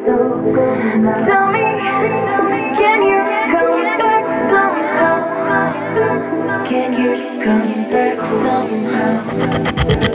Tell me, can you come back somehow? Can you come back somehow?